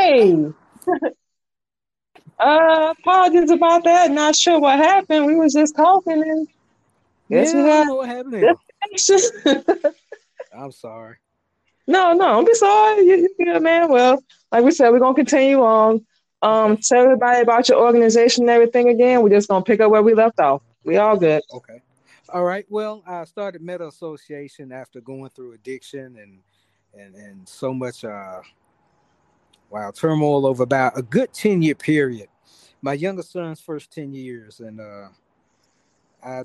Hey. uh, apologies about that. Not sure what happened. We was just talking and guess yeah, I know what happened. I'm sorry. No, no, I'm sorry. You, you good, man. Well, like we said, we're gonna continue on. Um, tell everybody about your organization and everything again. We're just gonna pick up where we left off. We all good. Okay. All right. Well, I started Metta Association after going through addiction and and and so much uh wow turmoil over about a good 10 year period. My youngest son's first 10 years and uh I, I,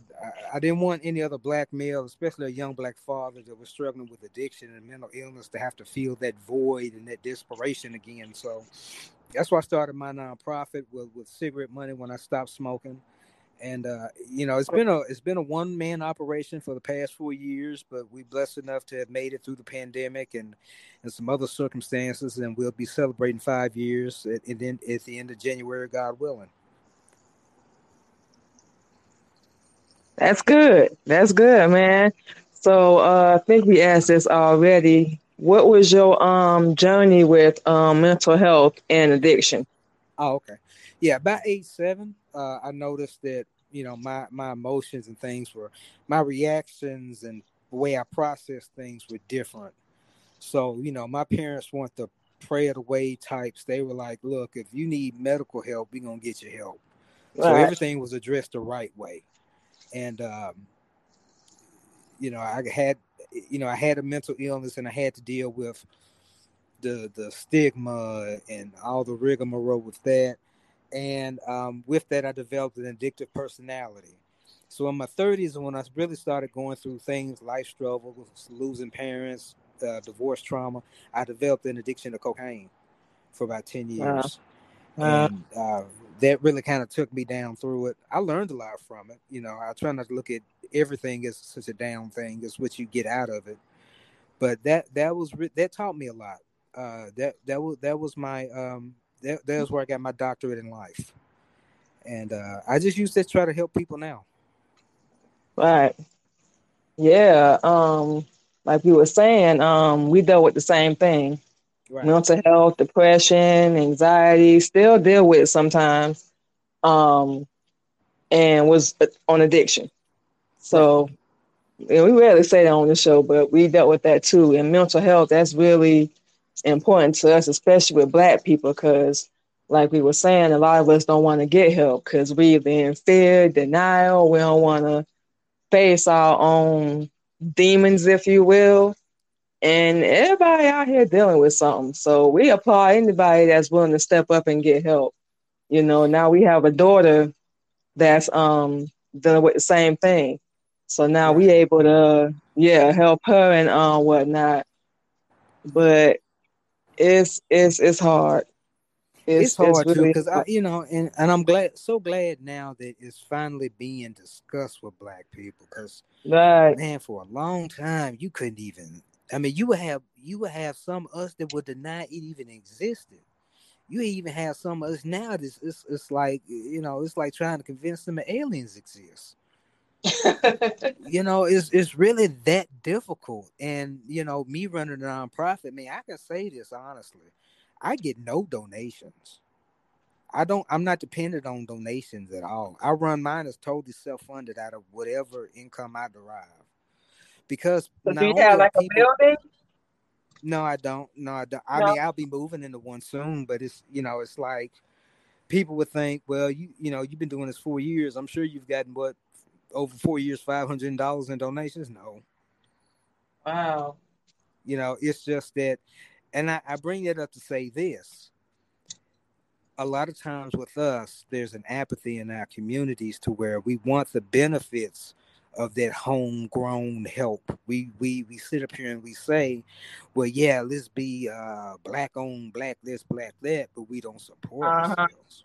I didn't want any other black male, especially a young black father that was struggling with addiction and mental illness, to have to feel that void and that desperation again. So that's why I started my nonprofit with, with cigarette money when I stopped smoking and uh, you know it's been a it's been a one man operation for the past four years, but we blessed enough to have made it through the pandemic and and some other circumstances, and we'll be celebrating five years at, at, at the end of January, God willing. That's good. That's good, man. So uh, I think we asked this already. What was your um journey with um mental health and addiction? Oh, okay. Yeah, about eight seven uh, I noticed that you know my my emotions and things were my reactions and the way I process things were different. So you know my parents weren't the pray it away types. They were like, look, if you need medical help, we're gonna get you help. Right. So everything was addressed the right way, and um, you know I had you know I had a mental illness and I had to deal with the the stigma and all the rigmarole with that and um, with that, I developed an addictive personality. So in my 30s, when I really started going through things, life struggles, losing parents, uh, divorce trauma, I developed an addiction to cocaine for about 10 years. Uh, and uh, that really kind of took me down through it. I learned a lot from it. You know, I try not to look at everything as such a down thing. It's what you get out of it. But that that was that taught me a lot. Uh, that that was that was my um, that, that's where I got my doctorate in life. And uh, I just use that to try to help people now. Right. Yeah. Um, like we were saying, um, we dealt with the same thing. Right. Mental health, depression, anxiety, still deal with sometimes. Um, and was on addiction. So right. we rarely say that on the show, but we dealt with that too. And mental health, that's really important to us, especially with Black people, because like we were saying, a lot of us don't want to get help because we are in fear, denial. We don't want to face our own demons, if you will. And everybody out here dealing with something. So we applaud anybody that's willing to step up and get help. You know, now we have a daughter that's um dealing with the same thing. So now we able to yeah help her and uh, whatnot. But it's it's it's hard. It's, it's hard it's really because I, you know, and and I'm glad, so glad now that it's finally being discussed with Black people. Because right. man, for a long time, you couldn't even. I mean, you would have you would have some us that would deny it even existed. You even have some of us now. It's, it's it's like you know, it's like trying to convince them that aliens exist. You know, it's it's really that difficult. And you know, me running a nonprofit, man, I can say this honestly. I get no donations. I don't I'm not dependent on donations at all. I run mine as totally self-funded out of whatever income I derive. Because so do you have like people, a building? No, I don't. No, I don't. I mean, I'll be moving into one soon, but it's you know, it's like people would think, well, you you know, you've been doing this four years. I'm sure you've gotten what over four years, five hundred dollars in donations? No. Wow. You know, it's just that, and I, I bring that up to say this. A lot of times with us, there's an apathy in our communities to where we want the benefits of that homegrown help. We we we sit up here and we say, well, yeah, let's be uh, black owned, black this, black that, but we don't support uh-huh. ourselves.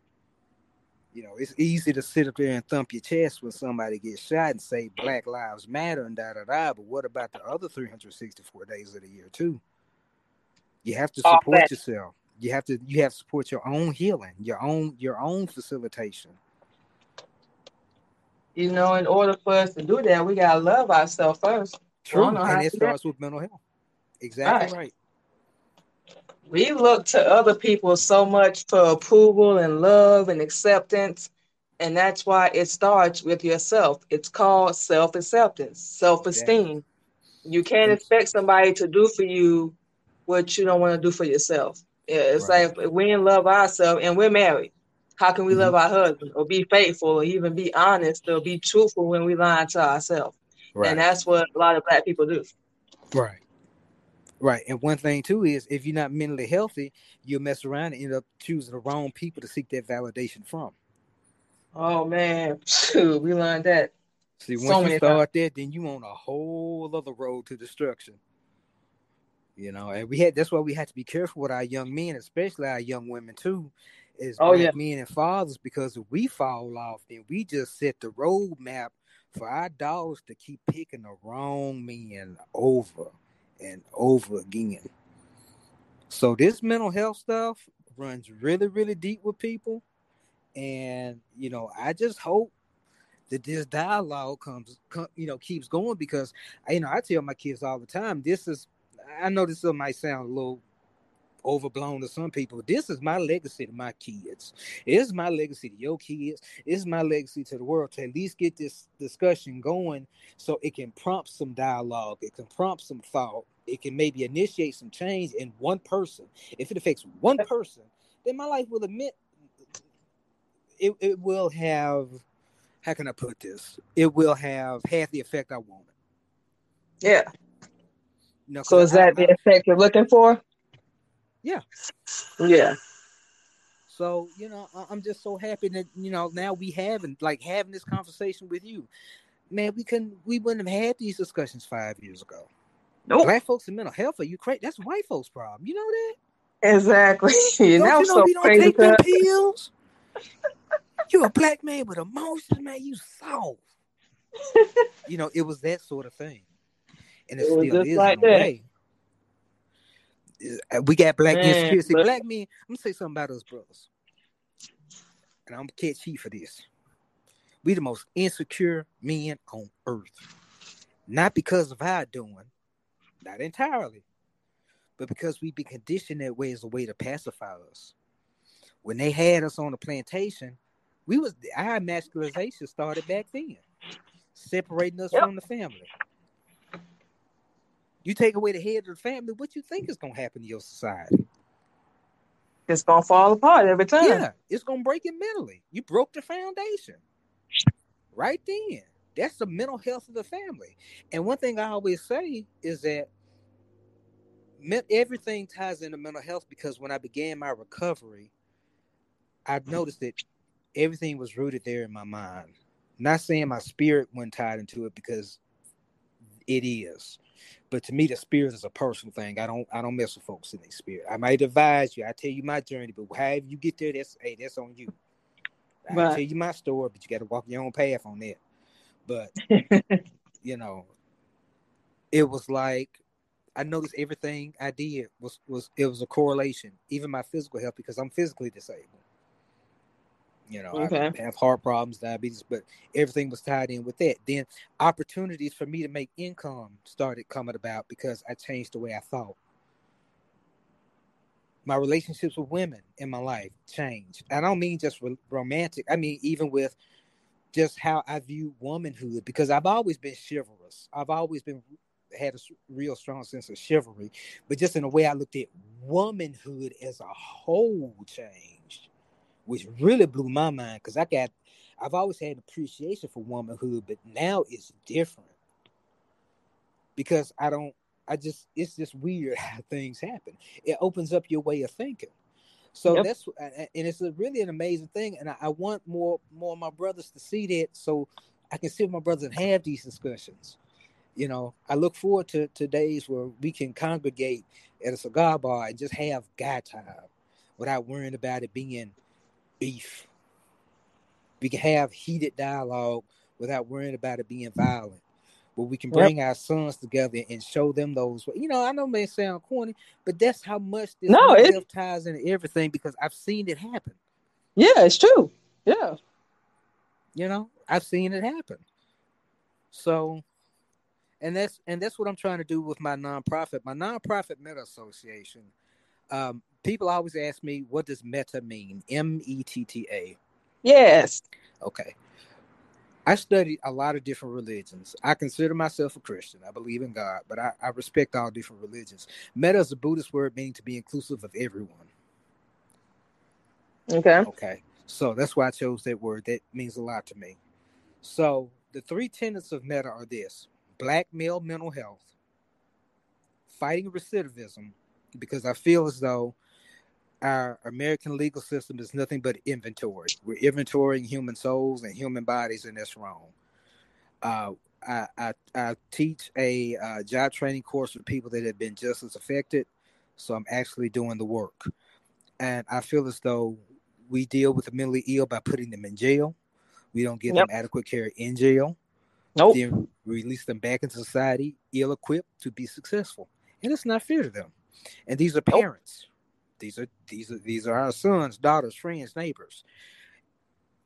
You know, it's easy to sit up there and thump your chest when somebody gets shot and say Black Lives Matter and da da da. But what about the other 364 days of the year too? You have to support yourself. You have to you have to support your own healing, your own your own facilitation. You know, in order for us to do that, we gotta love ourselves first. True, and it starts with mental health. Exactly right. right. We look to other people so much for approval and love and acceptance. And that's why it starts with yourself. It's called self acceptance, self esteem. You can't expect somebody to do for you what you don't want to do for yourself. It's right. like we in love ourselves and we're married. How can we mm-hmm. love our husband or be faithful or even be honest or be truthful when we lie to ourselves? Right. And that's what a lot of black people do. Right. Right. And one thing too is if you're not mentally healthy, you'll mess around and end up choosing the wrong people to seek that validation from. Oh man, we learned that. See, once so you start times. that, then you on a whole other road to destruction. You know, and we had that's why we had to be careful with our young men, especially our young women too, is oh, yeah. men and fathers, because if we fall off, then we just set the roadmap for our dogs to keep picking the wrong men over and over again. So this mental health stuff runs really, really deep with people. And you know, I just hope that this dialogue comes, come, you know, keeps going because you know I tell my kids all the time. This is, I know this might sound a little overblown to some people. This is my legacy to my kids. It is my legacy to your kids. It is my legacy to the world to at least get this discussion going so it can prompt some dialogue. It can prompt some thought. It can maybe initiate some change in one person. If it affects one person, then my life will admit it, it will have how can I put this? It will have half the effect I wanted. Yeah. So is that I, the effect you're looking for? Yeah. Yeah. So you know, I'm just so happy that you know now we having like having this conversation with you, man. We couldn't, we wouldn't have had these discussions five years ago. Nope. Black folks in mental health are you crazy? That's white folks' problem. You know that? Exactly. Don't you know so we don't take them pills? you a black man with emotions, man. You soft. you know, it was that sort of thing, and it, it still is like in a way. Uh, we got black man, insecurity. But... Black men, I'm gonna say something about us brothers, and I'm gonna catch heat for this. We the most insecure men on earth, not because of our doing, not entirely, but because we be conditioned that way as a way to pacify us. When they had us on the plantation, we was our masculinization started back then, separating us yep. from the family. You take away the head of the family, what you think is gonna happen to your society? It's gonna fall apart every time. Yeah, it's gonna break it mentally. You broke the foundation right then. That's the mental health of the family. And one thing I always say is that everything ties into mental health because when I began my recovery, I noticed that everything was rooted there in my mind. Not saying my spirit wasn't tied into it because it is. But to me, the spirit is a personal thing. I don't I don't mess with folks in their spirit. I might advise you. I tell you my journey, but however you get there, that's hey, that's on you. I right. tell you my story, but you got to walk your own path on that. But you know, it was like I noticed everything I did was was it was a correlation, even my physical health because I'm physically disabled. You know, okay. I have heart problems, diabetes, but everything was tied in with that. Then opportunities for me to make income started coming about because I changed the way I thought. My relationships with women in my life changed. I don't mean just romantic. I mean even with just how I view womanhood because I've always been chivalrous. I've always been had a real strong sense of chivalry, but just in the way I looked at womanhood as a whole changed which really blew my mind because I got I've always had appreciation for womanhood, but now it's different because I don't. I just it's just weird how things happen. It opens up your way of thinking. So yep. that's and it's a really an amazing thing, and I, I, want more more of my brothers to see that, so I can sit with my brothers and have these discussions. You know, I look forward to, to days where we can congregate at a cigar bar and just have guy time without worrying about it being beef. We can have heated dialogue without worrying about it being violent. But we can bring yep. our sons together and show them those. You know, I know it may sound corny, but that's how much this no, it ties into everything because I've seen it happen. Yeah, it's true. Yeah. You know, I've seen it happen. So, and that's and that's what I'm trying to do with my nonprofit. My nonprofit Metta Association Um, people always ask me, what does metta mean? M E T T A. Yes. Okay. I studied a lot of different religions. I consider myself a Christian. I believe in God, but I, I respect all different religions. Metta is a Buddhist word meaning to be inclusive of everyone. Okay. Okay. So that's why I chose that word. That means a lot to me. So the three tenets of metta are this black male mental health, fighting recidivism, because I feel as though our American legal system is nothing but inventory. We're inventorying human souls and human bodies, and that's wrong. Uh, I, I, I, teach a uh, job training course for people that have been just as affected, so I'm actually doing the work. And I feel as though we deal with the mentally ill by putting them in jail. We don't give yep. them adequate care in jail. Nope. Then release them back into society, ill equipped to be successful, and it's not fair to them. And these are parents. Nope these are these are these are our sons, daughters, friends, neighbors.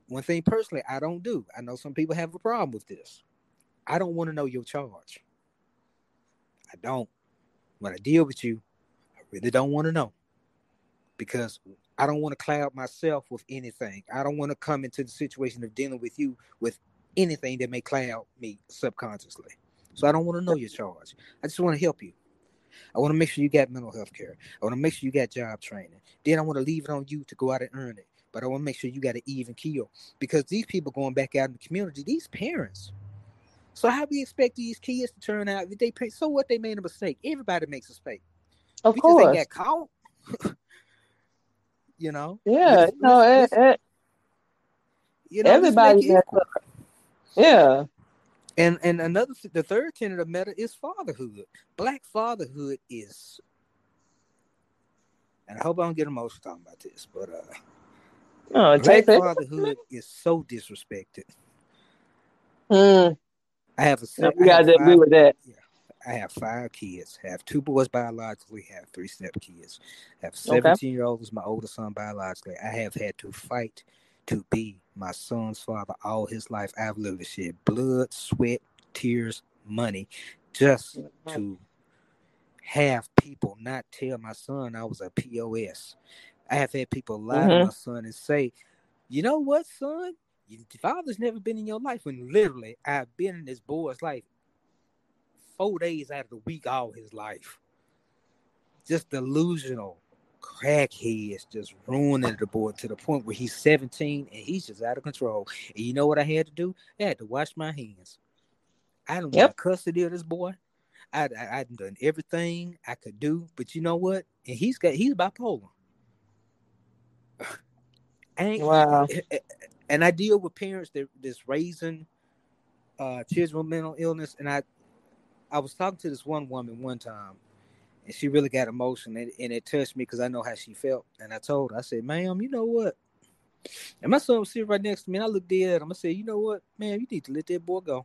One thing personally, I don't do. I know some people have a problem with this. I don't want to know your charge. I don't. When I deal with you, I really don't want to know because I don't want to cloud myself with anything. I don't want to come into the situation of dealing with you with anything that may cloud me subconsciously. So I don't want to know your charge. I just want to help you. I want to make sure you got mental health care. I want to make sure you got job training. Then I want to leave it on you to go out and earn it. But I want to make sure you got an even keel because these people going back out in the community, these parents. So how we expect these kids to turn out? They pay, so what? They made a mistake. Everybody makes a mistake. Of because course, they got caught. you know. Yeah. no. It, it, eh, eh. you know, everybody. Yeah. And and another the third tenet of metta is fatherhood. Black fatherhood is and I hope I don't get emotional talking about this, but uh no, black fatherhood is so disrespected. Mm. I have a no, you guys agree with that. Yeah, I have five kids. I have two boys biologically, have three step kids. I have 17 okay. year old is my oldest son biologically. I have had to fight to be my son's father all his life. I've lived literally shed blood, sweat, tears, money just to have people not tell my son I was a POS. I have had people lie mm-hmm. to my son and say, you know what, son? Your father's never been in your life. When literally I've been in this boy's life four days out of the week all his life. Just delusional crackheads just ruining the boy to the point where he's 17 and he's just out of control. And you know what I had to do? I had to wash my hands. I don't yep. custody of this boy. I, I I done everything I could do, but you know what? And he's got he's bipolar. wow. Eh, eh, eh, and I deal with parents that that's raising uh children with mental illness, and I I was talking to this one woman one time, and she really got emotional and, and it touched me because I know how she felt. And I told her, I said, "Ma'am, you know what?" And my son was sitting right next to me, and I looked dead at him. I said, "You know what, man? You need to let that boy go."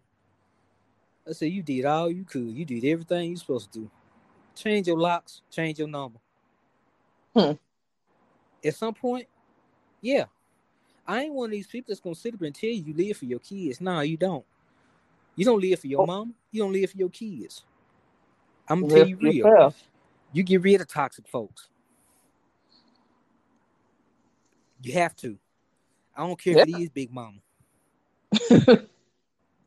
I said, "You did all you could. You did everything you're supposed to do. Change your locks, change your number." Hmm. At some point, yeah, I ain't one of these people that's gonna sit up and tell you you live for your kids. No, you don't. You don't live for your oh. mom. You don't live for your kids. I'm gonna tell you real. Yourself. You get rid of toxic folks. You have to. I don't care yeah. if it is Big Mama.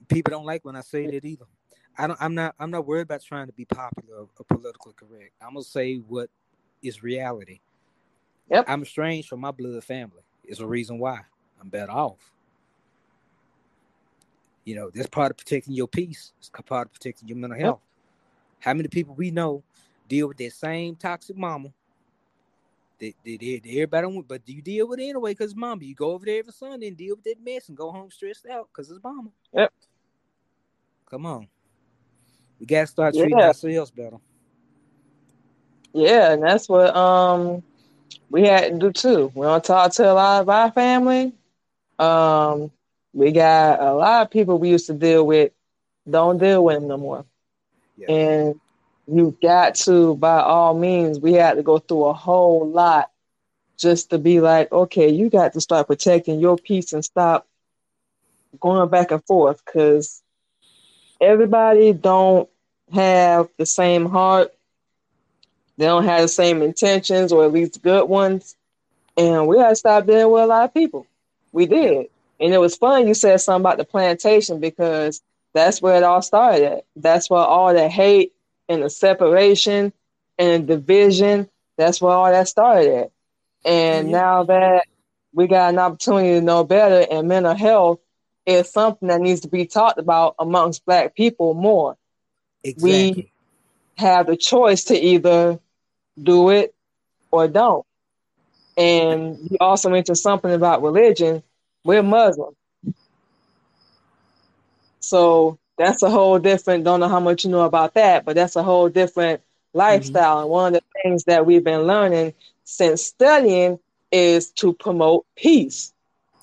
People don't like when I say that either. I don't. I'm not. I'm not worried about trying to be popular or politically correct. I'm gonna say what is reality. Yep. I'm estranged from my blood family. It's a reason why I'm better off. You know, that's part of protecting your peace. It's part of protecting your mental health. How many people we know deal with that same toxic mama? They, they, they, everybody don't, but you deal with it anyway because mama. You go over there every Sunday and deal with that mess and go home stressed out because it's mama. Yep. Come on. We gotta start treating yeah. ourselves better. Yeah, and that's what um we had to do too. We don't talk to a lot of our family. Um, we got a lot of people we used to deal with. Don't deal with them no more. Yeah. And you got to, by all means, we had to go through a whole lot just to be like, okay, you got to start protecting your peace and stop going back and forth because everybody don't have the same heart They don't have the same intentions or at least good ones. And we had to stop dealing with a lot of people. We did. And it was fun you said something about the plantation because that's where it all started at. That's where all the hate and the separation and the division, that's where all that started at. And now that we got an opportunity to know better and mental health is something that needs to be talked about amongst black people more. Exactly. We have the choice to either do it or don't. And you also mentioned something about religion. We're Muslim. So that's a whole different, don't know how much you know about that, but that's a whole different lifestyle. Mm-hmm. And one of the things that we've been learning since studying is to promote peace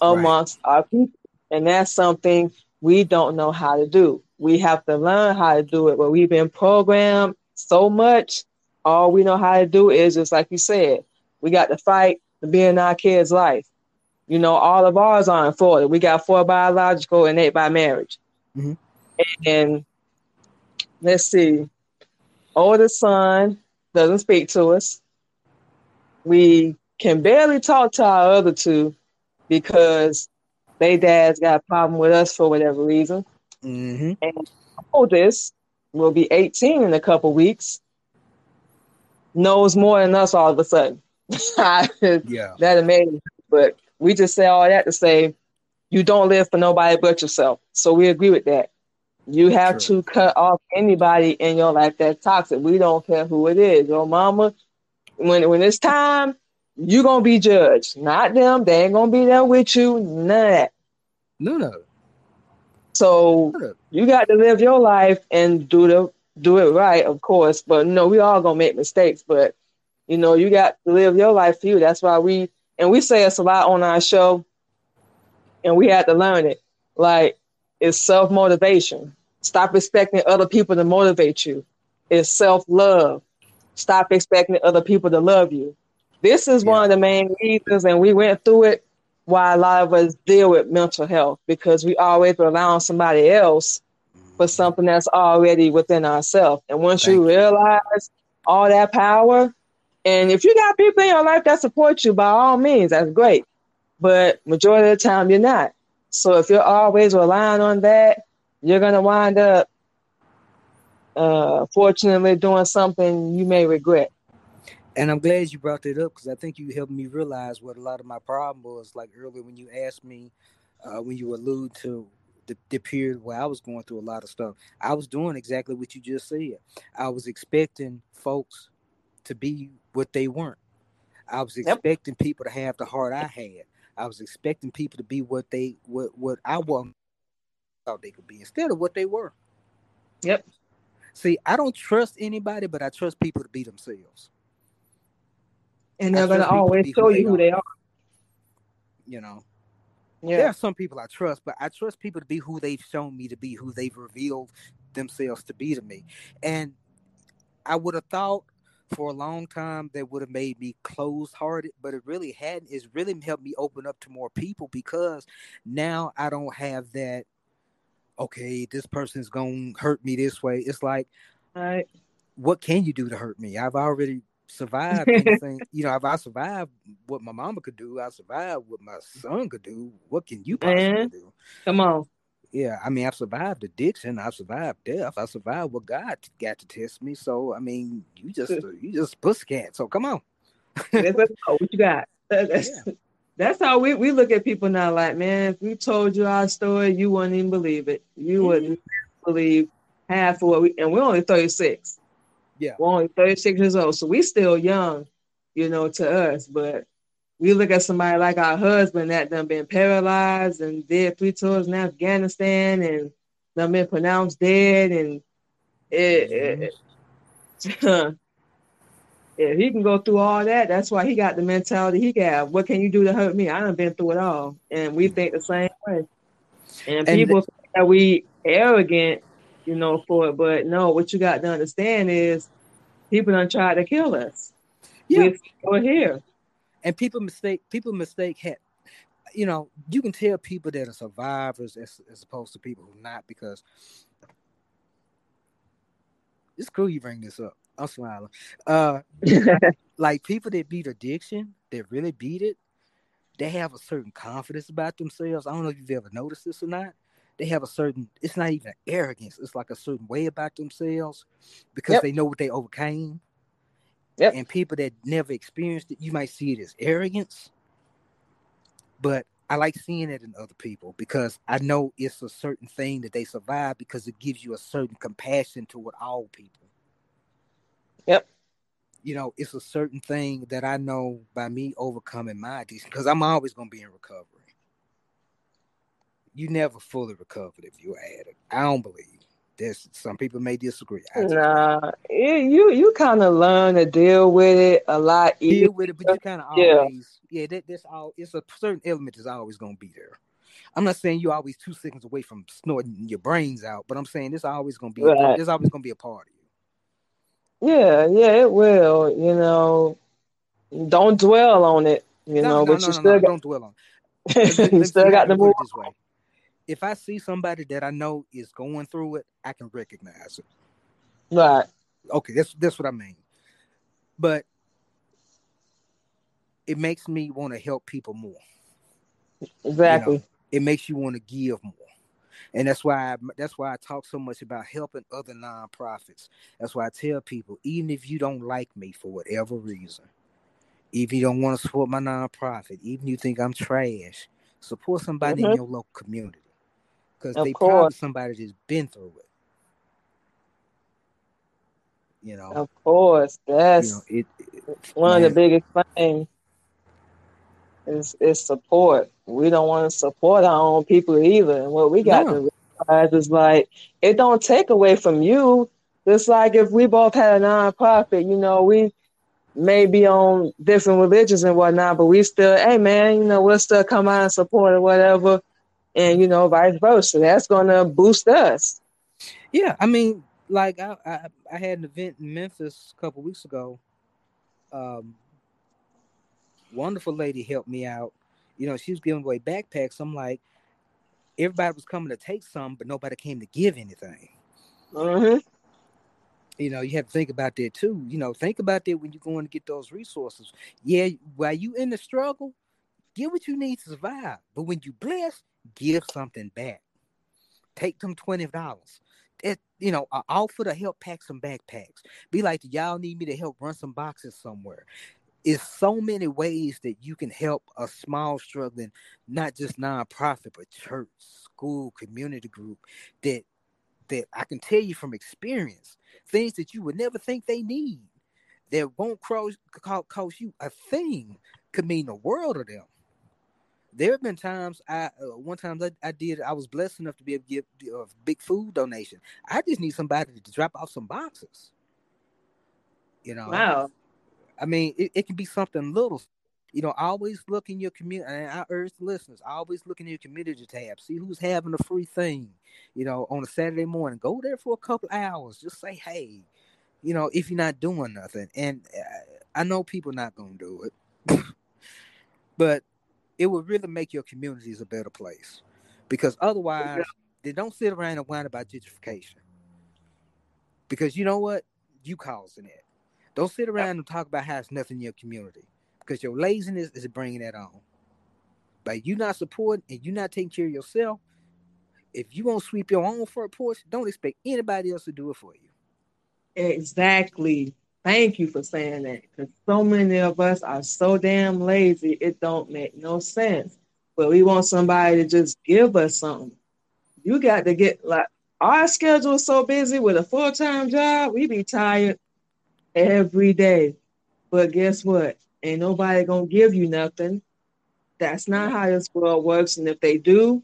amongst right. our people. And that's something we don't know how to do. We have to learn how to do it, but we've been programmed so much. All we know how to do is just like you said, we got to fight to be in our kids' life. You know, all of ours are in Florida. We got four biological and eight by marriage. Mm-hmm. And let's see, oldest son doesn't speak to us. We can barely talk to our other two because they dads got a problem with us for whatever reason. Mm-hmm. And oldest will be 18 in a couple weeks. Knows more than us all of a sudden. yeah. That amazing. But we just say all that to say you don't live for nobody but yourself. So we agree with that. You have True. to cut off anybody in your life that's toxic. We don't care who it is. Your mama, when when it's time, you're gonna be judged. Not them. They ain't gonna be there with you. None of that. No, no. So you got to live your life and do the do it right, of course. But know, we all gonna make mistakes. But you know, you got to live your life for you. That's why we and we say it's a lot on our show, and we had to learn it. Like it's self motivation. Stop expecting other people to motivate you. It's self love. Stop expecting other people to love you. This is yeah. one of the main reasons, and we went through it why a lot of us deal with mental health because we always rely on somebody else for something that's already within ourselves. And once Thank you realize all that power, and if you got people in your life that support you, by all means, that's great. But majority of the time, you're not. So if you're always relying on that, you're gonna wind up, uh, fortunately, doing something you may regret. And I'm glad you brought that up because I think you helped me realize what a lot of my problem was. Like earlier when you asked me, uh, when you allude to the, the period where I was going through a lot of stuff, I was doing exactly what you just said. I was expecting folks to be what they weren't. I was expecting yep. people to have the heart I had. I was expecting people to be what they what what I want thought they could be instead of what they were. Yep. See, I don't trust anybody, but I trust people to be themselves. And they're gonna always show you who they are. You know. Yeah. There are some people I trust, but I trust people to be who they've shown me to be, who they've revealed themselves to be to me. And I would have thought for a long time that would have made me closed hearted, but it really hadn't. It's really helped me open up to more people because now I don't have that, okay, this person's going to hurt me this way. It's like, right. what can you do to hurt me? I've already survived anything. you know, if I survived what my mama could do, I survived what my son could do. What can you possibly Man, do? Come on yeah, I mean, I've survived addiction. I've survived death. I survived what God got to test me. So, I mean, you just you just pussycat. So, come on. Oh, what you got? That's, yeah. That's how we, we look at people now. Like, man, if we told you our story, you wouldn't even believe it. You mm-hmm. wouldn't believe half of what we. And we're only thirty six. Yeah, we're only thirty six years old, so we still young, you know, to us. But we look at somebody like our husband that done been paralyzed and did three tours in Afghanistan and done been pronounced dead and it, it, if he can go through all that, that's why he got the mentality he got. What can you do to hurt me? I done been through it all. And we mm. think the same way. And, and people th- think that we arrogant, you know, for it. But no, what you got to understand is people done tried to kill us. Yeah. We're here and people mistake people mistake had you know you can tell people that are survivors as, as opposed to people who not because it's cool you bring this up I'm smiling. Uh, like people that beat addiction, that really beat it, they have a certain confidence about themselves. I don't know if you've ever noticed this or not. They have a certain, it's not even arrogance. It's like a certain way about themselves because yep. they know what they overcame. Yep. And people that never experienced it, you might see it as arrogance. But I like seeing it in other people because I know it's a certain thing that they survive because it gives you a certain compassion toward all people. Yep you know, it's a certain thing that I know by me overcoming my addiction because I'm always going to be in recovery. You never fully recovered if you're addict. I don't believe. There's some people may disagree. nah, you you kind of learn to deal with it a lot. Easier. Deal with it, but you kind of always yeah. yeah that, that's all. It's a certain element is always going to be there. I'm not saying you're always two seconds away from snorting your brains out, but I'm saying it's always going to be. Right. There's always going to be a party. Yeah, yeah, it will. You know, don't dwell on it. You no, know, no, but no, you still got, don't dwell on. It. you still got to move this way. If I see somebody that I know is going through it, I can recognize it. Right. Okay, that's that's what I mean. But it makes me want to help people more. Exactly. You know, it makes you want to give more and that's why I, that's why I talk so much about helping other nonprofits. That's why I tell people, even if you don't like me for whatever reason, if you don't want to support my nonprofit, even you think I'm trash, support somebody mm-hmm. in your local community because they course. probably somebody that's been through it. You know, of course, that's you know, it, it, one man, of the biggest things is, is support. We don't want to support our own people either. And what we got no. to realize is like it don't take away from you. Just like if we both had a nonprofit, you know, we may be on different religions and whatnot, but we still, hey man, you know, we'll still come out and support or whatever, and you know, vice versa. That's gonna boost us. Yeah, I mean, like I I, I had an event in Memphis a couple weeks ago. Um, wonderful lady helped me out. You know, she was giving away backpacks. I'm like, everybody was coming to take some, but nobody came to give anything. Mm-hmm. You know, you have to think about that too. You know, think about that when you're going to get those resources. Yeah, while you in the struggle, get what you need to survive. But when you bless, give something back. Take them twenty dollars. That you know, offer to help pack some backpacks. Be like, y'all need me to help run some boxes somewhere it's so many ways that you can help a small struggling not just nonprofit but church school community group that that i can tell you from experience things that you would never think they need that won't cost, cost you a thing could mean the world to them there have been times I uh, one time I, I, did I was blessed enough to be able to give a big food donation. I just need somebody to drop off some boxes. You know, wow. I mean, it, it can be something little. You know, always look in your community. And I urge listeners, always look in your community tab. See who's having a free thing. You know, on a Saturday morning, go there for a couple hours. Just say, hey, you know, if you're not doing nothing. And uh, I know people not gonna do it, but it would really make your communities a better place. Because otherwise, they don't sit around and whine about gentrification. Because you know what? You causing it. Don't sit around and talk about how it's nothing in your community because your laziness is bringing that on. But you not supporting and you not taking care of yourself, if you won't sweep your own front porch, don't expect anybody else to do it for you. Exactly. Thank you for saying that because so many of us are so damn lazy, it don't make no sense. But we want somebody to just give us something. You got to get like our schedule is so busy with a full time job, we be tired every day. But guess what? Ain't nobody gonna give you nothing. That's not how this world works. And if they do,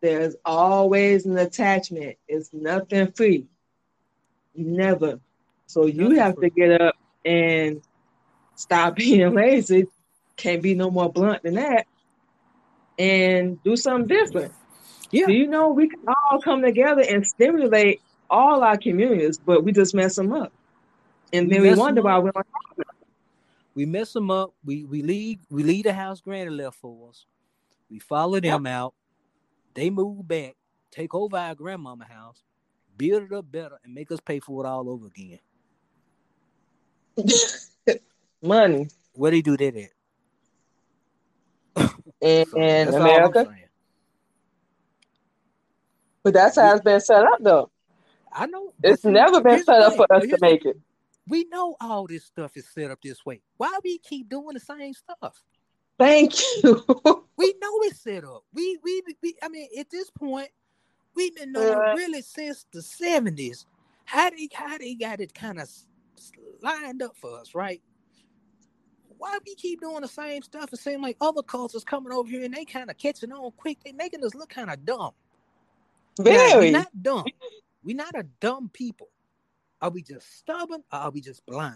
there's always an attachment. It's nothing free. Never. So you nothing have free. to get up and stop being lazy. Can't be no more blunt than that. And do something different. Yeah. Do you know we can all come together and stimulate all our communities, but we just mess them up and then we, we wonder why we don't We mess them up. We we leave we leave the house granny left for us. We follow them yep. out. They move back, take over our grandmama house, build it up better, and make us pay for it all over again. Money. Where they do that at? In, so in America. But that's how it's been set up, though. I know. It's never been set up for us to make it. We know all this stuff is set up this way. Why we keep doing the same stuff? Thank you. we know it's set up. We, we, we I mean, at this point, we've been knowing uh, really since the seventies how they how they got it kind of lined up for us, right? Why we keep doing the same stuff? It seems like other cultures coming over here and they kind of catching on quick. They making us look kind of dumb. Very. Now, not dumb. We're not a dumb people. Are we just stubborn or are we just blind?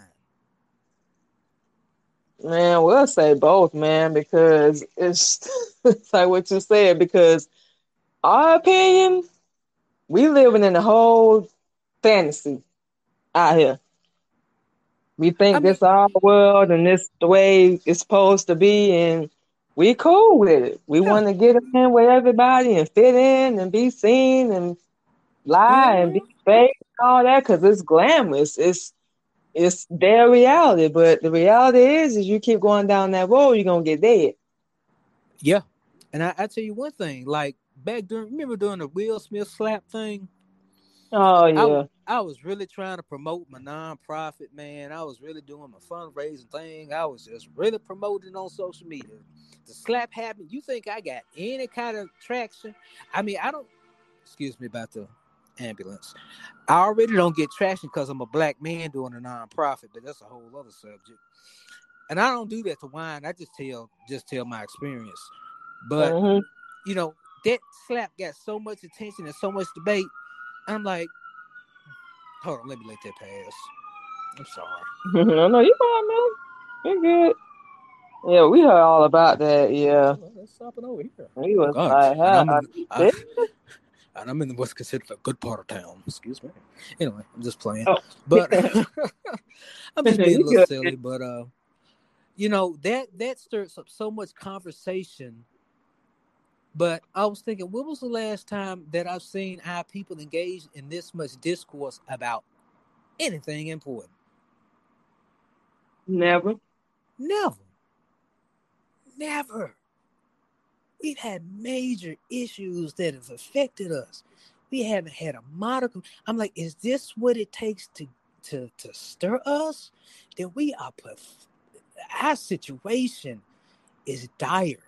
Man, we'll say both, man, because it's, it's like what you said, because our opinion, we living in a whole fantasy out here. We think I mean, this our world and this the way it's supposed to be, and we cool with it. We yeah. want to get in with everybody and fit in and be seen and lie and be fake and all that because it's glamorous. It's it's their reality, but the reality is, is you keep going down that road, you're gonna get dead. Yeah, and I, I tell you one thing, like back during, remember doing the Will Smith slap thing? Oh yeah. I, I, was really trying to promote my nonprofit, man. I was really doing my fundraising thing. I was just really promoting on social media. The slap happened. You think I got any kind of traction? I mean, I don't. Excuse me about the ambulance. I already don't get traction because I'm a black man doing a nonprofit, but that's a whole other subject. And I don't do that to whine. I just tell just tell my experience. But mm-hmm. you know, that slap got so much attention and so much debate. I'm like, hold on, let me let that pass. I'm sorry. no, no, you fine, man. You're good. Yeah, we heard all about that. Yeah. Let's stop it over here. He was like, and, I'm in, I, and I'm in what's considered a good part of town. Excuse me. Anyway, I'm just playing. Oh. But I'm just being a little silly. But uh, you know that that stirs up so much conversation but I was thinking, when was the last time that I've seen our people engage in this much discourse about anything important? Never. Never. Never. We've had major issues that have affected us. We haven't had a modicum. I'm like, is this what it takes to to to stir us? That we are our situation is dire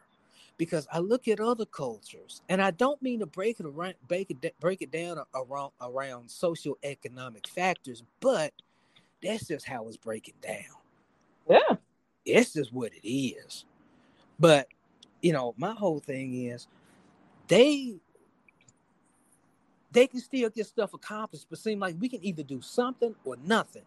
because I look at other cultures, and I don't mean to break it around, break it, break it down around around socioeconomic factors, but that's just how it's breaking down. Yeah, it's just what it is. But you know, my whole thing is they they can still get stuff accomplished, but seem like we can either do something or nothing.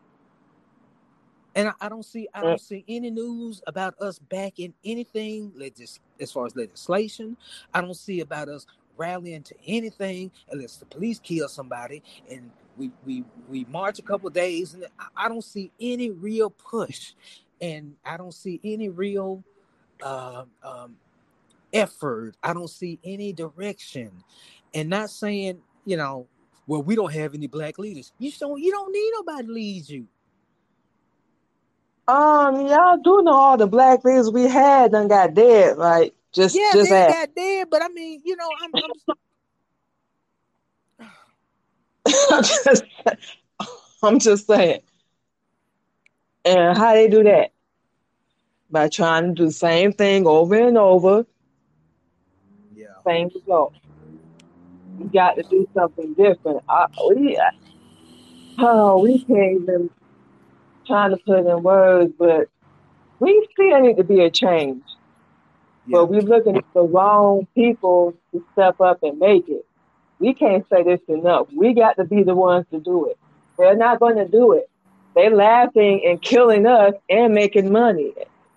And I, I, don't see I don't see any news about us backing anything legis- as far as legislation. I don't see about us rallying to anything unless the police kill somebody and we we we march a couple days and I, I, don't see any real push and I don't see any real uh, um, effort. I don't see any direction. And not saying, you know, well, we don't have any black leaders. You don't you don't need nobody to lead you. Um, y'all do know all the black leaders we had done got dead, right? Just yeah, just they got dead, but I mean, you know, I'm, I'm... I'm just I'm just saying. And how they do that? By trying to do the same thing over and over. Same result. You got to do something different. I, we, oh, we can't even trying to put in words, but we still need to be a change. Yeah. But we're looking at the wrong people to step up and make it. We can't say this enough. We got to be the ones to do it. They're not going to do it. They're laughing and killing us and making money.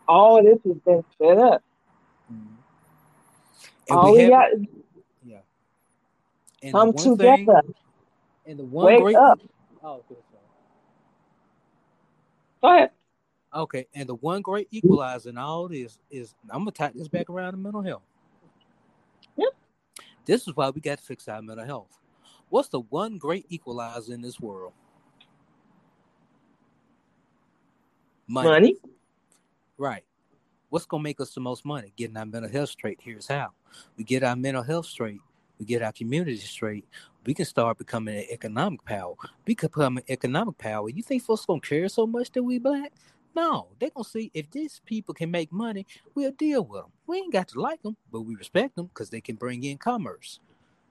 All this has been set up. Mm-hmm. All we, we got yeah. And come together. Thing, and the one Wake great, up. Oh, okay. Go ahead. Okay, and the one great equalizer in all this is I'm gonna tie this back around to mental health. Yeah. This is why we got to fix our mental health. What's the one great equalizer in this world? Money. money. Right. What's gonna make us the most money? Getting our mental health straight. Here's how. We get our mental health straight. We get our community straight. We can start becoming an economic power. We can become an economic power. You think folks gonna care so much that we black? No, they're gonna see if these people can make money, we'll deal with them. We ain't got to like them, but we respect them because they can bring in commerce.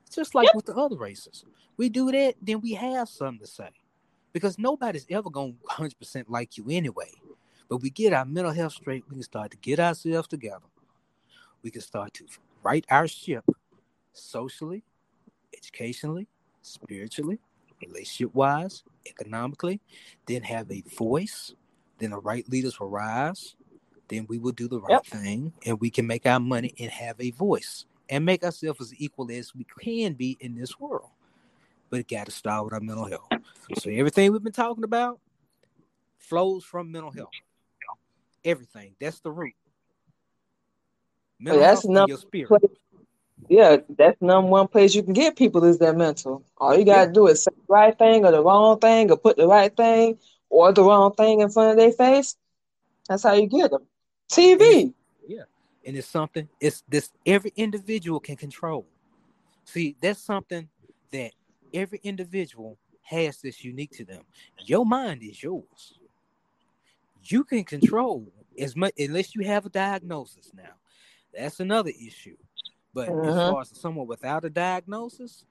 It's just like yep. with the other races. We do that, then we have something to say. Because nobody's ever gonna 100% like you anyway. But we get our mental health straight, we can start to get ourselves together. We can start to right our ship socially, educationally, spiritually, relationship wise, economically, then have a voice then the right leaders will rise. Then we will do the right yep. thing and we can make our money and have a voice and make ourselves as equal as we can be in this world. But it got to start with our mental health. So everything we've been talking about flows from mental health. Everything. That's the root. Oh, mental that's health your spirit. Place, yeah, that's number one place you can get people is their mental. All you gotta yeah. do is say the right thing or the wrong thing or put the right thing or the wrong thing in front of their face. That's how you get them. TV. Yeah. And it's something, it's this every individual can control. See, that's something that every individual has that's unique to them. Your mind is yours. You can control as much unless you have a diagnosis now. That's another issue. But uh-huh. as far as someone without a diagnosis,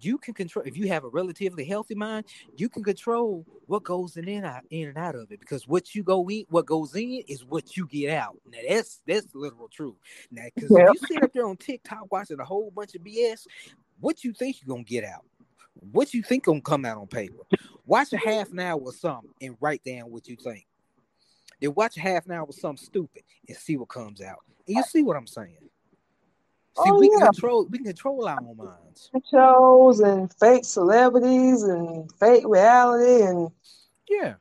you can control if you have a relatively healthy mind you can control what goes in and out in and out of it because what you go in what goes in is what you get out now that's that's literal truth now because yep. you sit up there on tiktok watching a whole bunch of bs what you think you're gonna get out what you think gonna come out on paper watch a half an hour or something and write down what you think then watch a half an hour with something stupid and see what comes out and you see what i'm saying See, oh, we yeah. control we can control our own minds. Shows and fake celebrities and fake reality and yeah.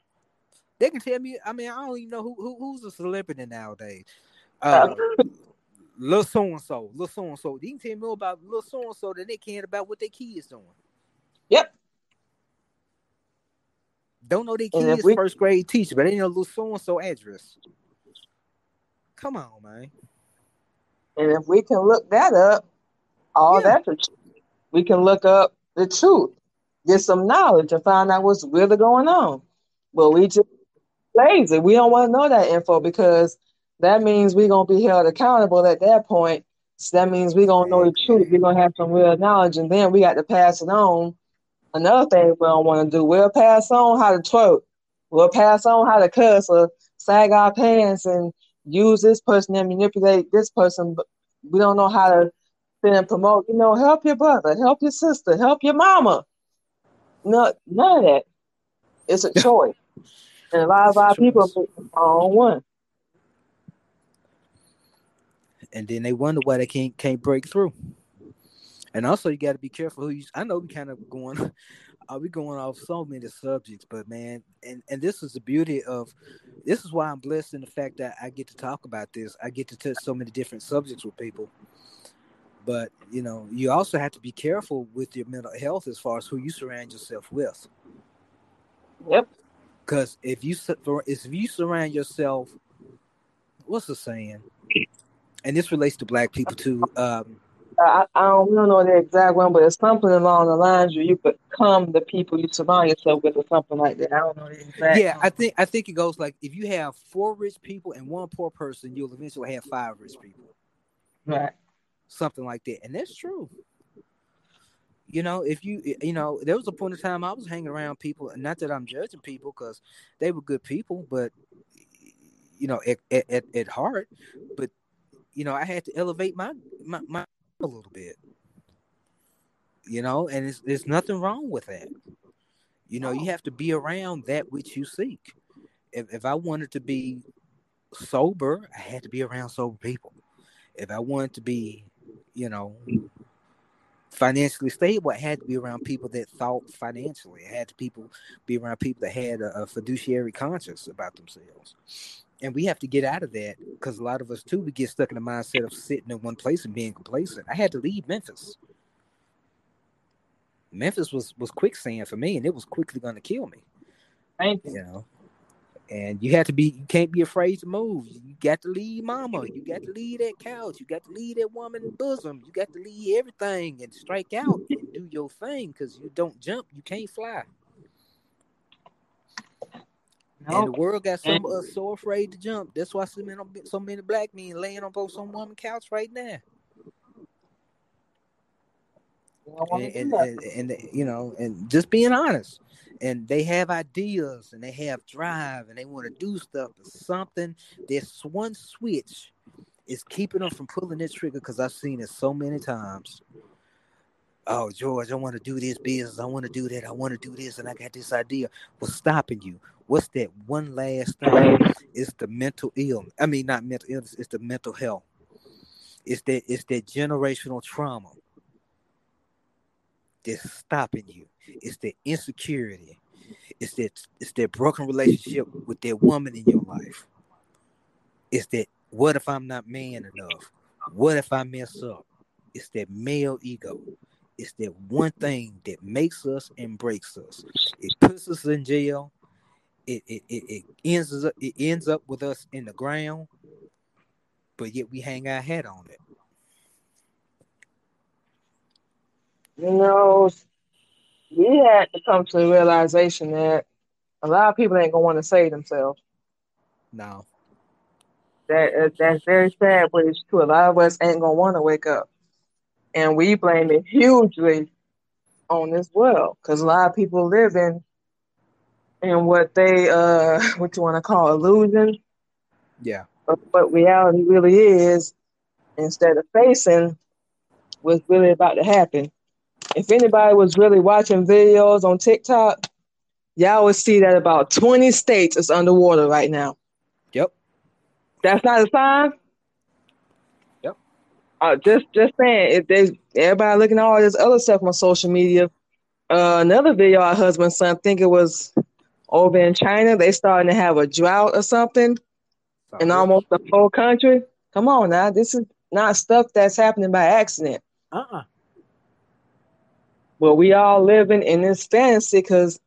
They can tell me. I mean, I don't even know who, who who's a celebrity nowadays. Uh, little so and so, little so and so. They can tell me more about little so and so than they can about what their kids doing. Yep. Don't know their kids we, first grade teacher, but they know little so and so address. Come on, man. And if we can look that up, all yeah. that's we can look up the truth, get some knowledge, and find out what's really going on. But we just lazy. We don't want to know that info because that means we're gonna be held accountable at that point. So that means we're gonna know the truth. We're gonna have some real knowledge, and then we got to pass it on. Another thing we don't want to do, we'll pass on how to twerk. We'll pass on how to cuss or sag our pants and use this person and manipulate this person, but we don't know how to then promote, you know, help your brother, help your sister, help your mama. No, none of that. It's a choice. and a lot of our people are on one. And then they wonder why they can't can't break through. And also you gotta be careful who you I know we kind of going are we going off so many subjects, but man, and and this is the beauty of this is why I'm blessed in the fact that I get to talk about this. I get to touch so many different subjects with people. But you know, you also have to be careful with your mental health as far as who you surround yourself with. Yep. Because if you if you surround yourself, what's the saying? And this relates to black people too. Um, I, I don't, don't know the exact one, but it's something along the lines where you become the people you surround yourself with, or something like that. I don't know the exact. Yeah, I think I think it goes like if you have four rich people and one poor person, you'll eventually have five rich people. Right. Something like that, and that's true. You know, if you you know, there was a point in time I was hanging around people, and not that I'm judging people because they were good people, but you know, at, at at heart, but you know, I had to elevate my my, my a little bit. You know, and it's, there's nothing wrong with that. You know, you have to be around that which you seek. If, if I wanted to be sober, I had to be around sober people. If I wanted to be, you know, financially stable, I had to be around people that thought financially. I had to people be around people that had a, a fiduciary conscience about themselves and we have to get out of that because a lot of us too we get stuck in the mindset of sitting in one place and being complacent. I had to leave Memphis. Memphis was was quicksand for me, and it was quickly going to kill me. Thank you. you know, and you have to be you can't be afraid to move you got to leave mama you got to leave that couch you got to leave that woman bosom you got to leave everything and strike out and do your thing because you don't jump you can't fly nope. and the world got some of us so afraid to jump. That's why so many, so many black men laying on both some woman couch right now. And, and, and, and, you know and just being honest. And they have ideas and they have drive and they want to do stuff but something this one switch is keeping them from pulling this trigger because i've seen it so many times. Oh george i want to do this business. I want to do that. I want to do this and i got this idea. What's stopping you what's that one last thing it's the mental ill i mean not mental illness it's the mental health it's that it's that generational trauma that's stopping you. It's the insecurity. It's that it's that broken relationship with that woman in your life. It's that what if I'm not man enough? What if I mess up? It's that male ego. It's that one thing that makes us and breaks us. It puts us in jail. It it, it, it ends up it ends up with us in the ground, but yet we hang our head on it. you know, we had to come to the realization that a lot of people ain't gonna want to save themselves. No. That uh, that's very sad, but it's true. A lot of us ain't gonna want to wake up, and we blame it hugely on this world because a lot of people live in in what they uh what you want to call illusion. Yeah. But what reality really is, instead of facing what's really about to happen, if anybody was really watching videos on TikTok, y'all would see that about 20 states is underwater right now. Yep. That's not a sign? Yep. Uh, just just saying, if there's everybody looking at all this other stuff on social media, uh, another video our husband son, think it was over in China, they starting to have a drought or something in almost the whole country. Come on now, this is not stuff that's happening by accident. Uh-uh. But we all living in this fantasy because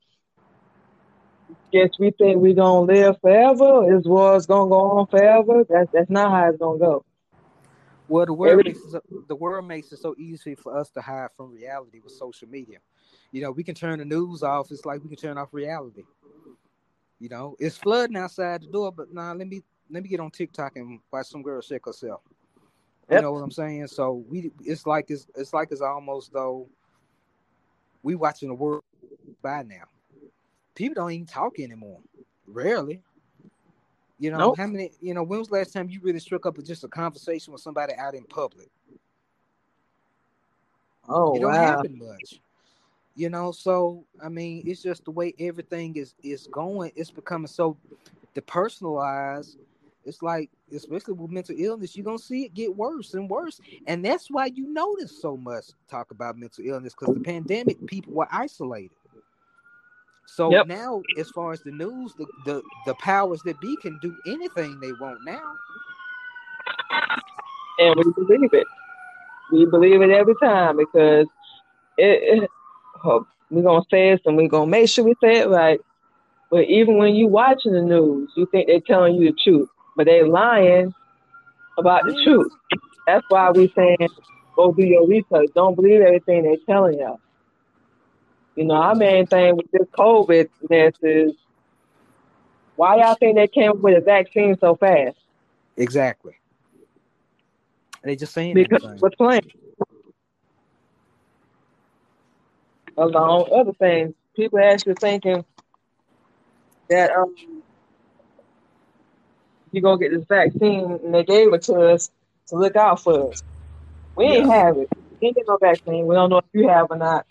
guess we think we're gonna live forever. This war's gonna go on forever. That's that's not how it's gonna go. Well, the world makes it, the world makes it so easy for us to hide from reality with social media. You know, we can turn the news off. It's like we can turn off reality. You know, it's flooding outside the door, but now nah, let me let me get on TikTok and watch some girl shake herself. You yep. know what I'm saying? So we, it's like it's it's like it's almost though we watching the world by now. People don't even talk anymore. Rarely. You know, nope. how many, you know, when was the last time you really struck up with just a conversation with somebody out in public? Oh, it don't wow. happen much. You know, so I mean, it's just the way everything is is going. It's becoming so depersonalized it's like especially with mental illness you're gonna see it get worse and worse and that's why you notice so much talk about mental illness because the pandemic people were isolated so yep. now as far as the news the, the the powers that be can do anything they want now and we believe it we believe it every time because it, it we're gonna say it and we're gonna make sure we say it right but even when you watching the news you think they're telling you the truth but they're lying about the truth. That's why we saying go do your research. Don't believe everything they're telling you. You know, our main thing with this COVID mess is why y'all think they came up with a vaccine so fast? Exactly. They just saying because we're playing. Along other things, people actually thinking that um you go get this vaccine and they gave it to us to look out for us. We ain't yeah. have it. We ain't get no vaccine. We don't know if you have or not.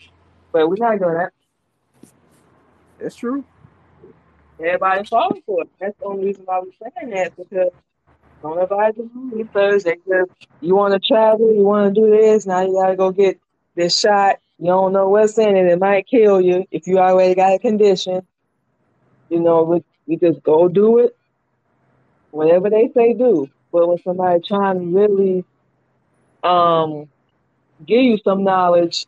But we're not doing that. That's true. Everybody's falling for it. That's the only reason why we're saying that because don't do research. They just you want to travel, you want to do this. Now you gotta go get this shot. You don't know what's in it. It might kill you if you already got a condition. You know, we just go do it whatever they say, do. But when somebody trying to really um, give you some knowledge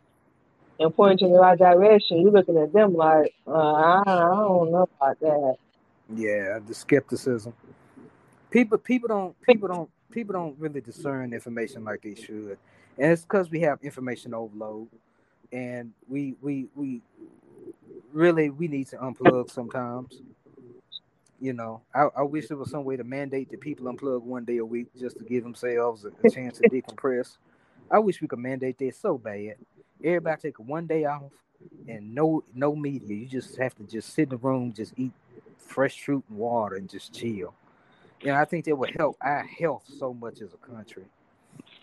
and point you in the right direction, you're looking at them like, uh, I, I don't know about that. Yeah, the skepticism. People people don't people don't people don't really discern information like they should. And it's because we have information overload and we we we really we need to unplug sometimes. You know, I, I wish there was some way to mandate that people unplug one day a week just to give themselves a, a chance to decompress. I wish we could mandate that so bad. Everybody take one day off and no no media. You just have to just sit in the room, just eat fresh fruit and water, and just chill. You know, I think that would help our health so much as a country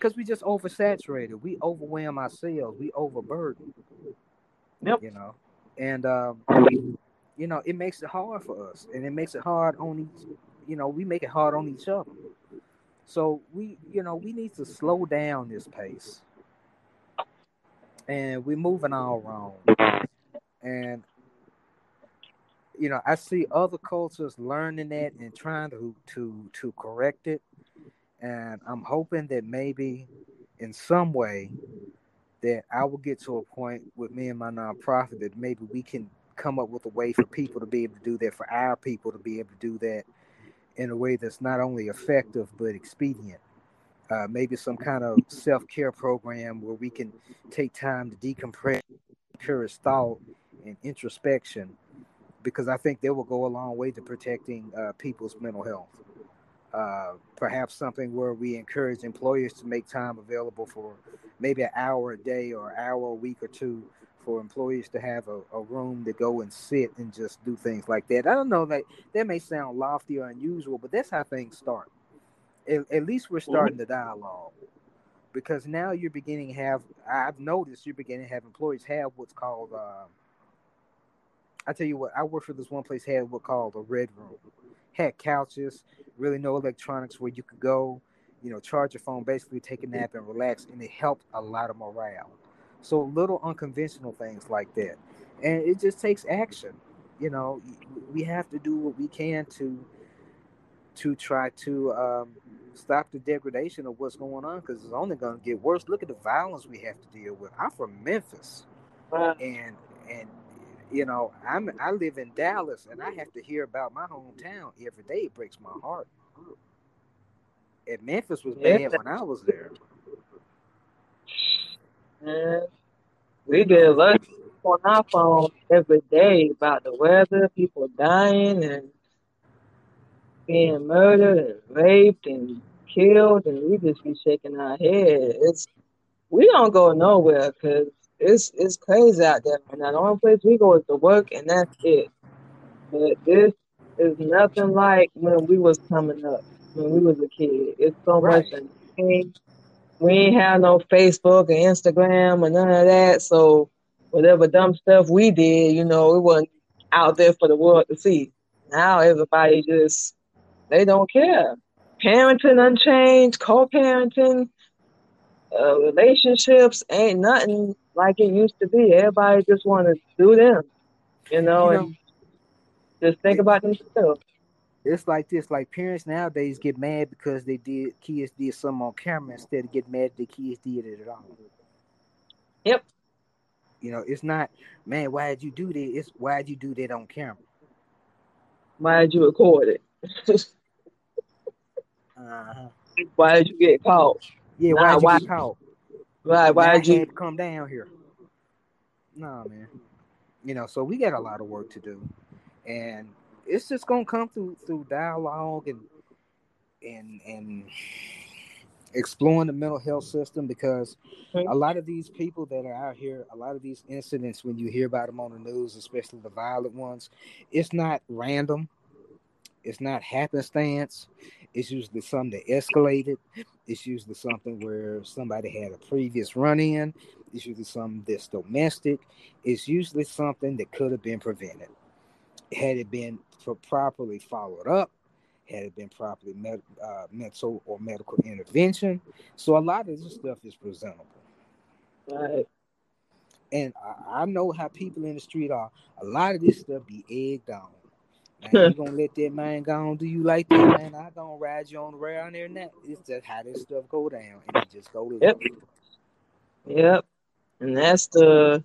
because we just oversaturated. We overwhelm ourselves. We overburden. Yep. You know, and um, you know it makes it hard for us, and it makes it hard on each. You know, we make it hard on each other. So we, you know, we need to slow down this pace and we're moving all wrong. And you know, I see other cultures learning that and trying to to to correct it. And I'm hoping that maybe in some way that I will get to a point with me and my nonprofit that maybe we can come up with a way for people to be able to do that, for our people to be able to do that in a way that's not only effective but expedient uh, maybe some kind of self care program where we can take time to decompress, encourage thought and introspection, because I think they will go a long way to protecting uh, people's mental health. Uh, perhaps something where we encourage employers to make time available for maybe an hour a day or an hour a week or two for employees to have a, a room to go and sit and just do things like that. I don't know that that may sound lofty or unusual, but that's how things start at, at least we're starting the dialogue because now you're beginning to have i've noticed you're beginning to have employees have what's called uh, i tell you what i worked for this one place had what called a red room had couches really no electronics where you could go you know charge your phone basically take a nap and relax and it helped a lot of morale so little unconventional things like that and it just takes action you know we have to do what we can to to try to um, stop the degradation of what's going on because it's only going to get worse. Look at the violence we have to deal with. I'm from Memphis, and and you know I'm I live in Dallas, and I have to hear about my hometown every day. It breaks my heart. And Memphis was bad when I was there. Yeah. We get alerts on our phone every day about the weather, people dying, and being murdered and raped and killed, and we just be shaking our head. It's we don't go nowhere because it's it's crazy out there. And the only place we go is to work, and that's it. But this is nothing like when we was coming up, when we was a kid. It's so right. much insane. We ain't have no Facebook or Instagram or none of that. So whatever dumb stuff we did, you know, it wasn't out there for the world to see. Now everybody just they don't care. Parenting unchanged, co-parenting, uh, relationships ain't nothing like it used to be. Everybody just want to do them, you know, you know and just think it, about themselves. It's like this. Like parents nowadays get mad because they did kids did something on camera instead of getting mad the kids did it at all. Yep. You know, it's not, man. Why did you do that? It's why did you do that on camera? Why did you record it? Uh-huh. Why did you get caught? Yeah, why did you get caught? Why? Why did you come down here? Nah, man. You know, so we got a lot of work to do, and it's just gonna come through through dialogue and and and exploring the mental health system because a lot of these people that are out here, a lot of these incidents, when you hear about them on the news, especially the violent ones, it's not random. It's not happenstance. It's usually something that escalated. It's usually something where somebody had a previous run in. It's usually something that's domestic. It's usually something that could have been prevented. Had it been properly followed up, had it been properly med- uh, mental or medical intervention. So a lot of this stuff is presentable. Right. And I, I know how people in the street are. A lot of this stuff be egged on. Man, you gonna let that man go on do you like that, man? I gonna ride you on the there and that. It's just how this stuff go down, and it just go. Yep. Yep. And that's the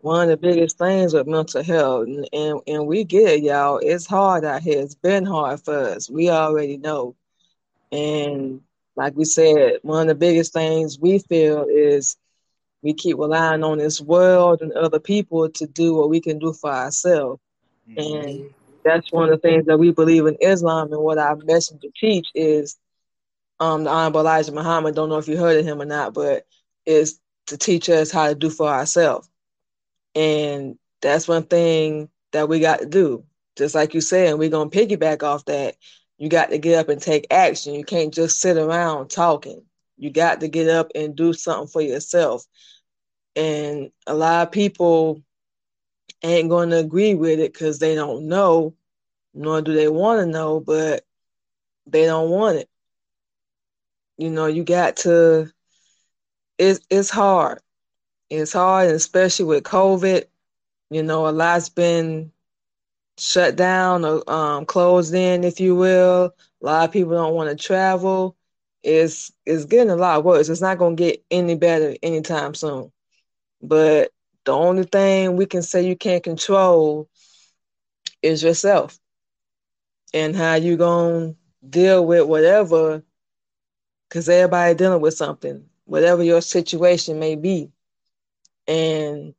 one of the biggest things with mental health, and, and, and we get it, y'all. It's hard out here. It's been hard for us. We already know. And like we said, one of the biggest things we feel is we keep relying on this world and other people to do what we can do for ourselves. Mm-hmm. And that's one of the things that we believe in Islam and what our messenger teach is um the Honorable Elijah Muhammad, don't know if you heard of him or not, but is to teach us how to do for ourselves. And that's one thing that we got to do. Just like you said, and we're gonna piggyback off that. You got to get up and take action. You can't just sit around talking. You got to get up and do something for yourself. And a lot of people ain't going to agree with it because they don't know, nor do they want to know, but they don't want it. You know, you got to, it's, it's hard. It's hard, especially with COVID. You know, a lot's been shut down or um, closed in, if you will. A lot of people don't want to travel. It's it's getting a lot worse. It's not going to get any better anytime soon. But the only thing we can say you can't control is yourself and how you to deal with whatever because everybody dealing with something, whatever your situation may be and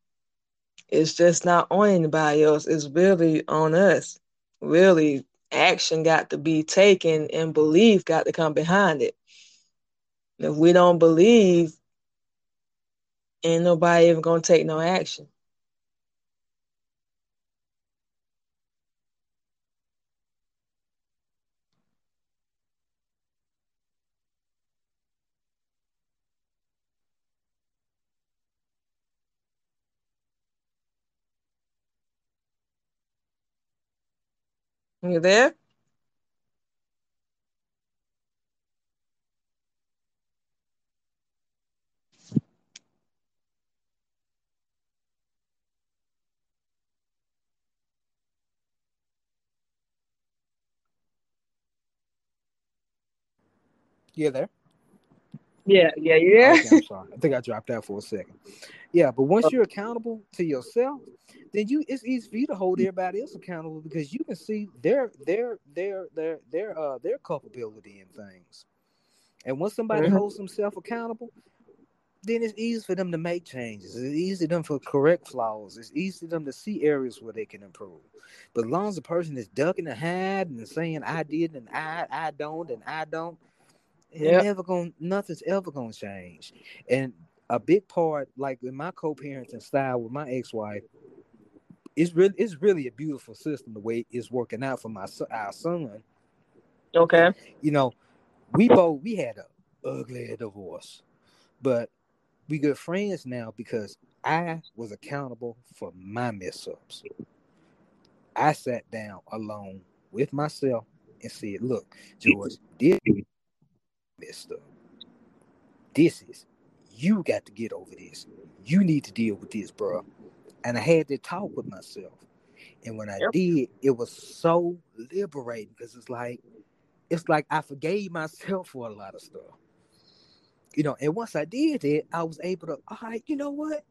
it's just not on anybody else. It's really on us. Really, action got to be taken and belief got to come behind it. If we don't believe, ain't nobody even gonna take no action. You there? You there? Yeah, yeah, yeah. Okay, I'm sorry. I think I dropped out for a second. Yeah, but once you're accountable to yourself, then you it's easy for you to hold everybody else accountable because you can see their their their their their uh their culpability in things. And once somebody mm-hmm. holds themselves accountable, then it's easy for them to make changes. It's easy for them to correct flaws. It's easy for them to see areas where they can improve. But as long as the person is ducking and hiding and saying I did and I I don't and I don't, yep. never going nothing's ever gonna change. And a big part, like in my co-parenting style with my ex-wife, it's really it's really a beautiful system the way it's working out for my our son. Okay. You know, we both we had a ugly divorce, but we good friends now because I was accountable for my mess ups. I sat down alone with myself and said, "Look, George, this messed up. This is you got to get over this. You need to deal with this, bro." and I had to talk with myself. And when I yep. did, it was so liberating because it's like it's like I forgave myself for a lot of stuff. You know, and once I did it, I was able to, all right, you know what?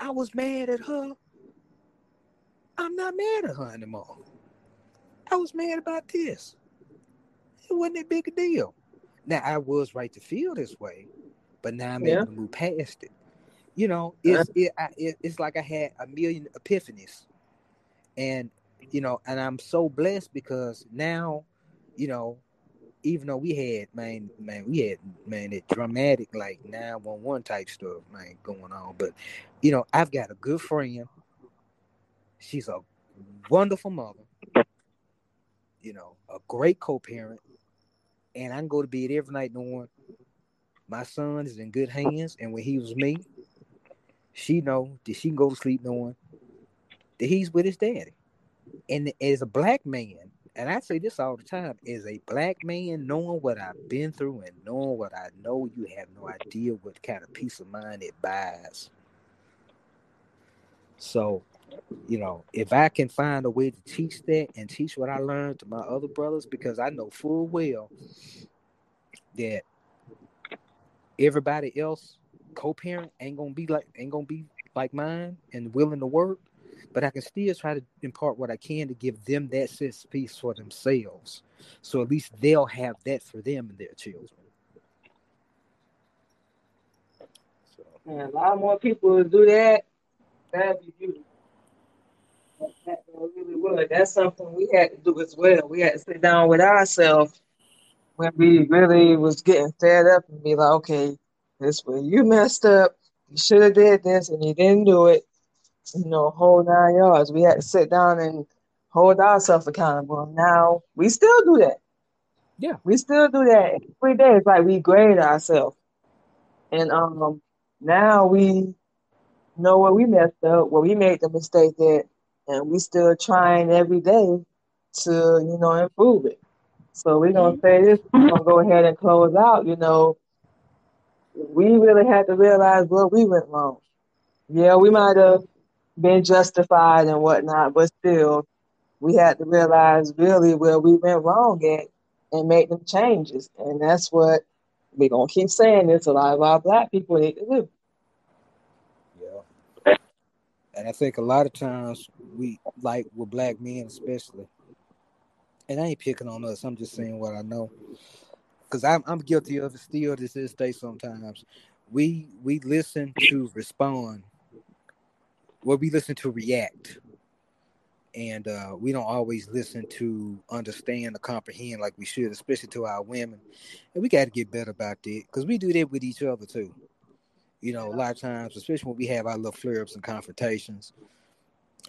I was mad at her. I'm not mad at her anymore. I was mad about this. It wasn't a big deal. Now I was right to feel this way, but now I'm yeah. able to move past it you know, it's it, it, it's like I had a million epiphanies, and you know, and I'm so blessed because now, you know, even though we had man, man, we had man, that dramatic like nine one one type stuff, man, going on, but you know, I've got a good friend. She's a wonderful mother, you know, a great co-parent, and I can go to bed every night knowing my son is in good hands, and when he was me, she know that she can go to sleep knowing that he's with his daddy. And as a black man, and I say this all the time, as a black man, knowing what I've been through and knowing what I know, you have no idea what kind of peace of mind it buys. So, you know, if I can find a way to teach that and teach what I learned to my other brothers, because I know full well that everybody else co-parent ain't gonna be like ain't gonna be like mine and willing to work, but I can still try to impart what I can to give them that sense of peace for themselves. So at least they'll have that for them and their children. And a lot more people do that. That'd be beautiful. That really would. That's something we had to do as well. We had to sit down with ourselves when we really was getting fed up and be like, okay, this way you messed up. You should have did this and you didn't do it. You know, whole nine yards. We had to sit down and hold ourselves accountable. Now we still do that. Yeah, we still do that every day. It's like we grade ourselves, and um, now we know where we messed up, where we made the mistake at, and we still trying every day to you know improve it. So we're gonna mm-hmm. say this. We're gonna go ahead and close out. You know, we really had to realize where we went wrong. Yeah, we might have been justified and whatnot, but still, we had to realize really where we went wrong at and make them changes. And that's what we're gonna keep saying. This a lot of our black people need to do. Yeah, and I think a lot of times we like with black men, especially and I ain't picking on us. I'm just saying what I know, because I'm I'm guilty of it still to this day. Sometimes we we listen to respond, well, we listen to react, and uh, we don't always listen to understand or comprehend like we should, especially to our women. And we got to get better about that because we do that with each other too. You know, a lot of times, especially when we have our little flare ups and confrontations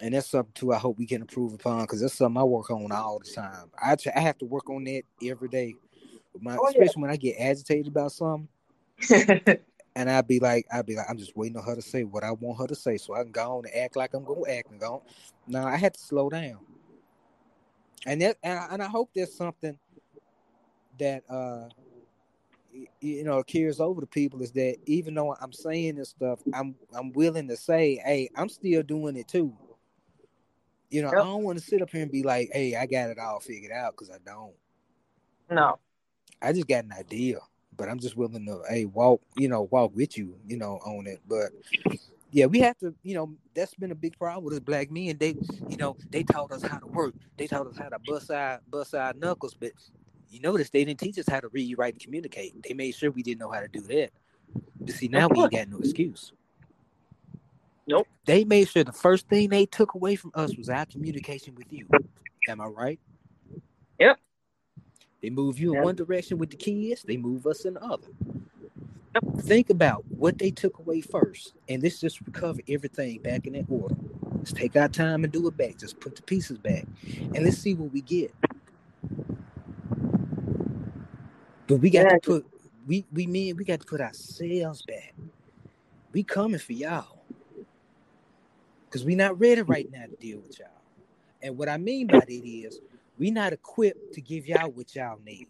and that's something too. I hope we can improve upon because that's something I work on all the time. I I have to work on that every day, my, oh, especially when I get agitated about something. and I'd be like, I'd be like, I'm just waiting on her to say what I want her to say, so I can go on and act like I'm gonna act and go. Now I had to slow down, and that and I, and I hope there's something that uh you know carries over to people is that even though I'm saying this stuff, I'm I'm willing to say, hey, I'm still doing it too. You know, yep. I don't want to sit up here and be like, "Hey, I got it all figured out," because I don't. No, I just got an idea, but I'm just willing to, hey, walk, you know, walk with you, you know, on it. But yeah, we have to, you know, that's been a big problem with us black men. They, you know, they taught us how to work. They taught us how to bust our bust our knuckles, but you notice they didn't teach us how to read, write, and communicate. They made sure we didn't know how to do that. But see, now we ain't got no excuse. Nope. They made sure the first thing they took away from us was our communication with you. Am I right? Yep. They move you in one direction with the kids, they move us in the other. Yep. Think about what they took away first, and let's just recover everything back in that order. Let's take our time and do it back. Just put the pieces back, and let's see what we get. But we got yeah. to put we we mean we got to put ourselves back. We coming for y'all because we're not ready right now to deal with y'all. And what I mean by that is we're not equipped to give y'all what y'all need.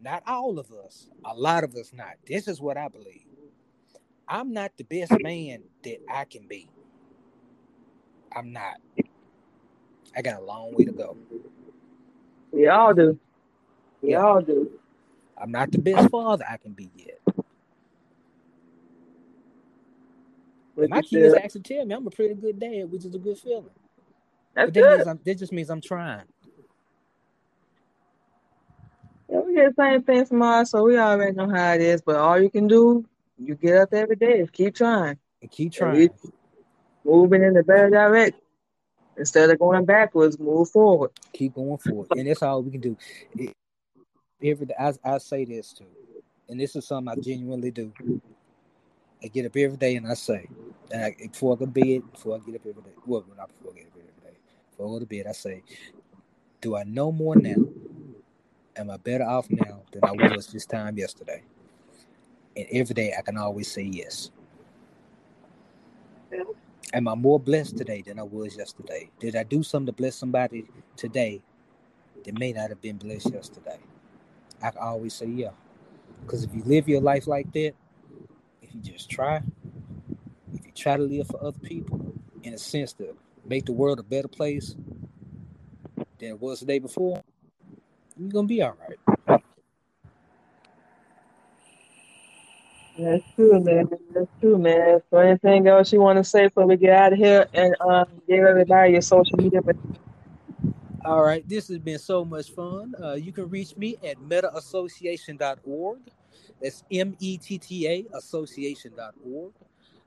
Not all of us, a lot of us not. This is what I believe. I'm not the best man that I can be. I'm not. I got a long way to go. We all do. We yeah. all do. I'm not the best father I can be yet. my kids actually tell me I'm a pretty good dad, which is a good feeling. That's but that, good. Means I'm, that just means I'm trying. Yeah, we get the same thing from us, so we already know how it is. But all you can do, you get up every day, is keep trying. And keep trying. moving in the better direction. Instead of going backwards, move forward. Keep going forward. And that's all we can do. It, every day, I, I say this too. And this is something I genuinely do. I get up every day and I say, and I, before I go to bed, before I get up every day, well, not before I get up every day, before I go to bed, I say, do I know more now? Am I better off now than I was this time yesterday? And every day I can always say yes. Am I more blessed today than I was yesterday? Did I do something to bless somebody today that may not have been blessed yesterday? I can always say yeah. Because if you live your life like that, if you just try, if you try to live for other people in a sense to make the world a better place than it was the day before, you're gonna be all right. That's true, man. That's true, man. So anything else you want to say before we get out of here and um, give everybody your social media? All right, this has been so much fun. Uh, you can reach me at mettaassociation.org. That's M E T T A association.org.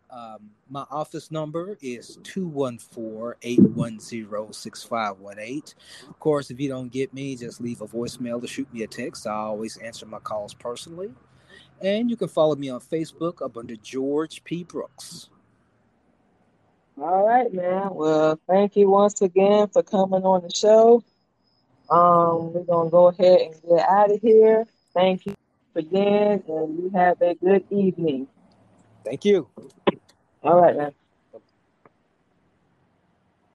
Um, my office number is 214-810-6518. Of course, if you don't get me, just leave a voicemail or shoot me a text. I always answer my calls personally. And you can follow me on Facebook up under George P. Brooks. All right, man. Well, thank you once again for coming on the show. Um, we're gonna go ahead and get out of here. Thank you again, and you have a good evening. Thank you. All right, man.